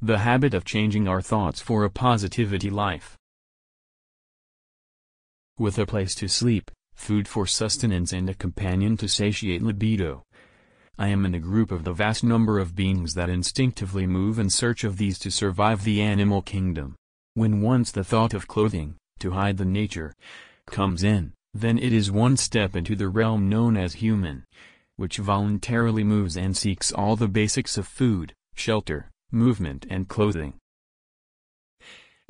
the habit of changing our thoughts for a positivity life. With a place to sleep, food for sustenance and a companion to satiate libido. I am in a group of the vast number of beings that instinctively move in search of these to survive the animal kingdom. When once the thought of clothing, to hide the nature, comes in, then it is one step into the realm known as human, which voluntarily moves and seeks all the basics of food, shelter, movement and clothing.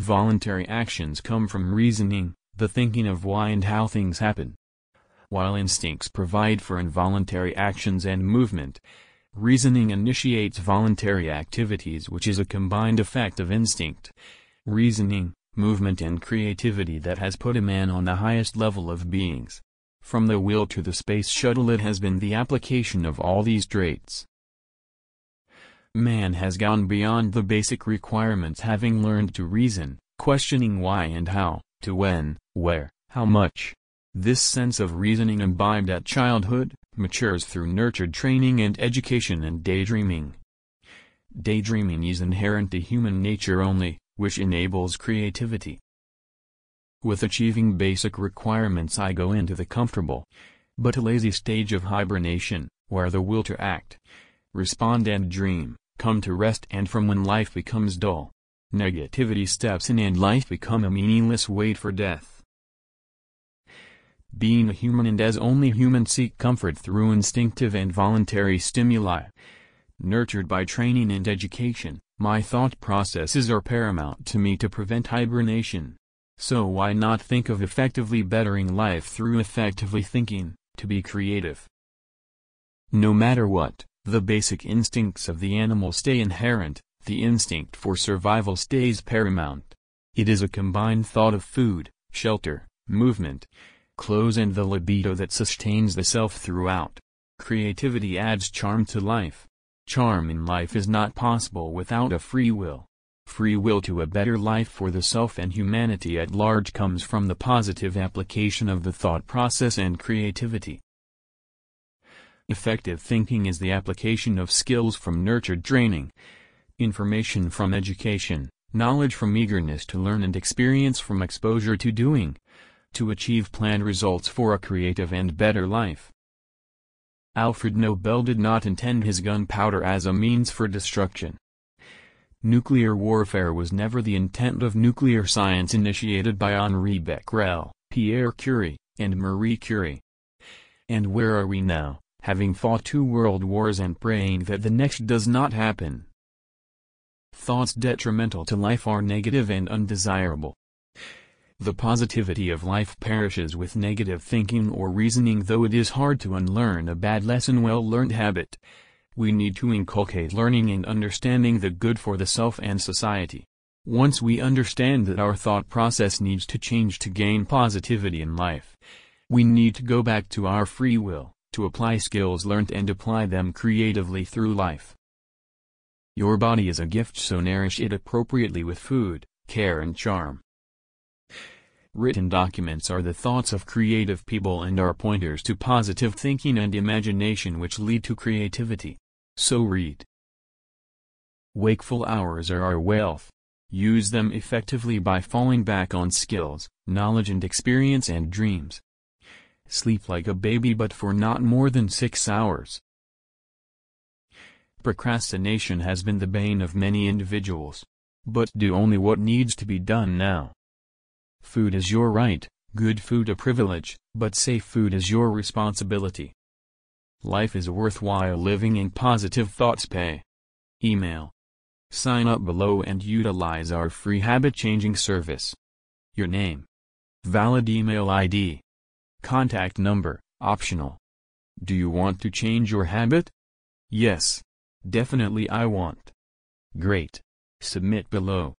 Voluntary actions come from reasoning, the thinking of why and how things happen. While instincts provide for involuntary actions and movement, reasoning initiates voluntary activities which is a combined effect of instinct, reasoning, movement and creativity that has put a man on the highest level of beings. From the wheel to the space shuttle it has been the application of all these traits. Man has gone beyond the basic requirements having learned to reason, questioning why and how, to when, where, how much. This sense of reasoning imbibed at childhood, matures through nurtured training and education and daydreaming. Daydreaming is inherent to human nature only, which enables creativity. With achieving basic requirements I go into the comfortable, but lazy stage of hibernation, where the will to act, respond and dream, come to rest and from when life becomes dull. Negativity steps in and life become a meaningless wait for death. Being a human and as only humans seek comfort through instinctive and voluntary stimuli. Nurtured by training and education, my thought processes are paramount to me to prevent hibernation. So why not think of effectively bettering life through effectively thinking, to be creative? No matter what, the basic instincts of the animal stay inherent, the instinct for survival stays paramount. It is a combined thought of food, shelter, movement, clothes and the libido that sustains the self throughout. Creativity adds charm to life. Charm in life is not possible without a free will. Free will to a better life for the self and humanity at large comes from the positive application of the thought process and creativity. Effective thinking is the application of skills from nurtured training, information from education, knowledge from eagerness to learn and experience from exposure to doing to achieve planned results for a creative and better life. Alfred Nobel did not intend his gunpowder as a means for destruction. Nuclear warfare was never the intent of nuclear science initiated by Henri Becquerel, Pierre Curie, and Marie Curie. And where are we now, having fought two world wars and praying that the next does not happen? Thoughts detrimental to life are negative and undesirable. The positivity of life perishes with negative thinking or reasoning though it is hard to unlearn a bad lesson well-learned habit. We need to inculcate learning and understanding the good for the self and society. Once we understand that our thought process needs to change to gain positivity in life, we need to go back to our free will, to apply skills learned and apply them creatively through life. Your body is a gift so nourish it appropriately with food, care and charm. Written documents are the thoughts of creative people and are pointers to positive thinking and imagination which lead to creativity. So read. Wakeful hours are our wealth. Use them effectively by falling back on skills, knowledge and experience and dreams. Sleep like a baby but for not more than six hours. Procrastination has been the bane of many individuals. But do only what needs to be done now. Food is your right, good food a privilege, but safe food is your responsibility. Life is worthwhile living and positive thoughts pay. Email. Sign up below and utilize our free habit-changing service. Your name. Valid email ID. Contact number, optional. Do you want to change your habit? Yes. Definitely I want. Great. Submit below.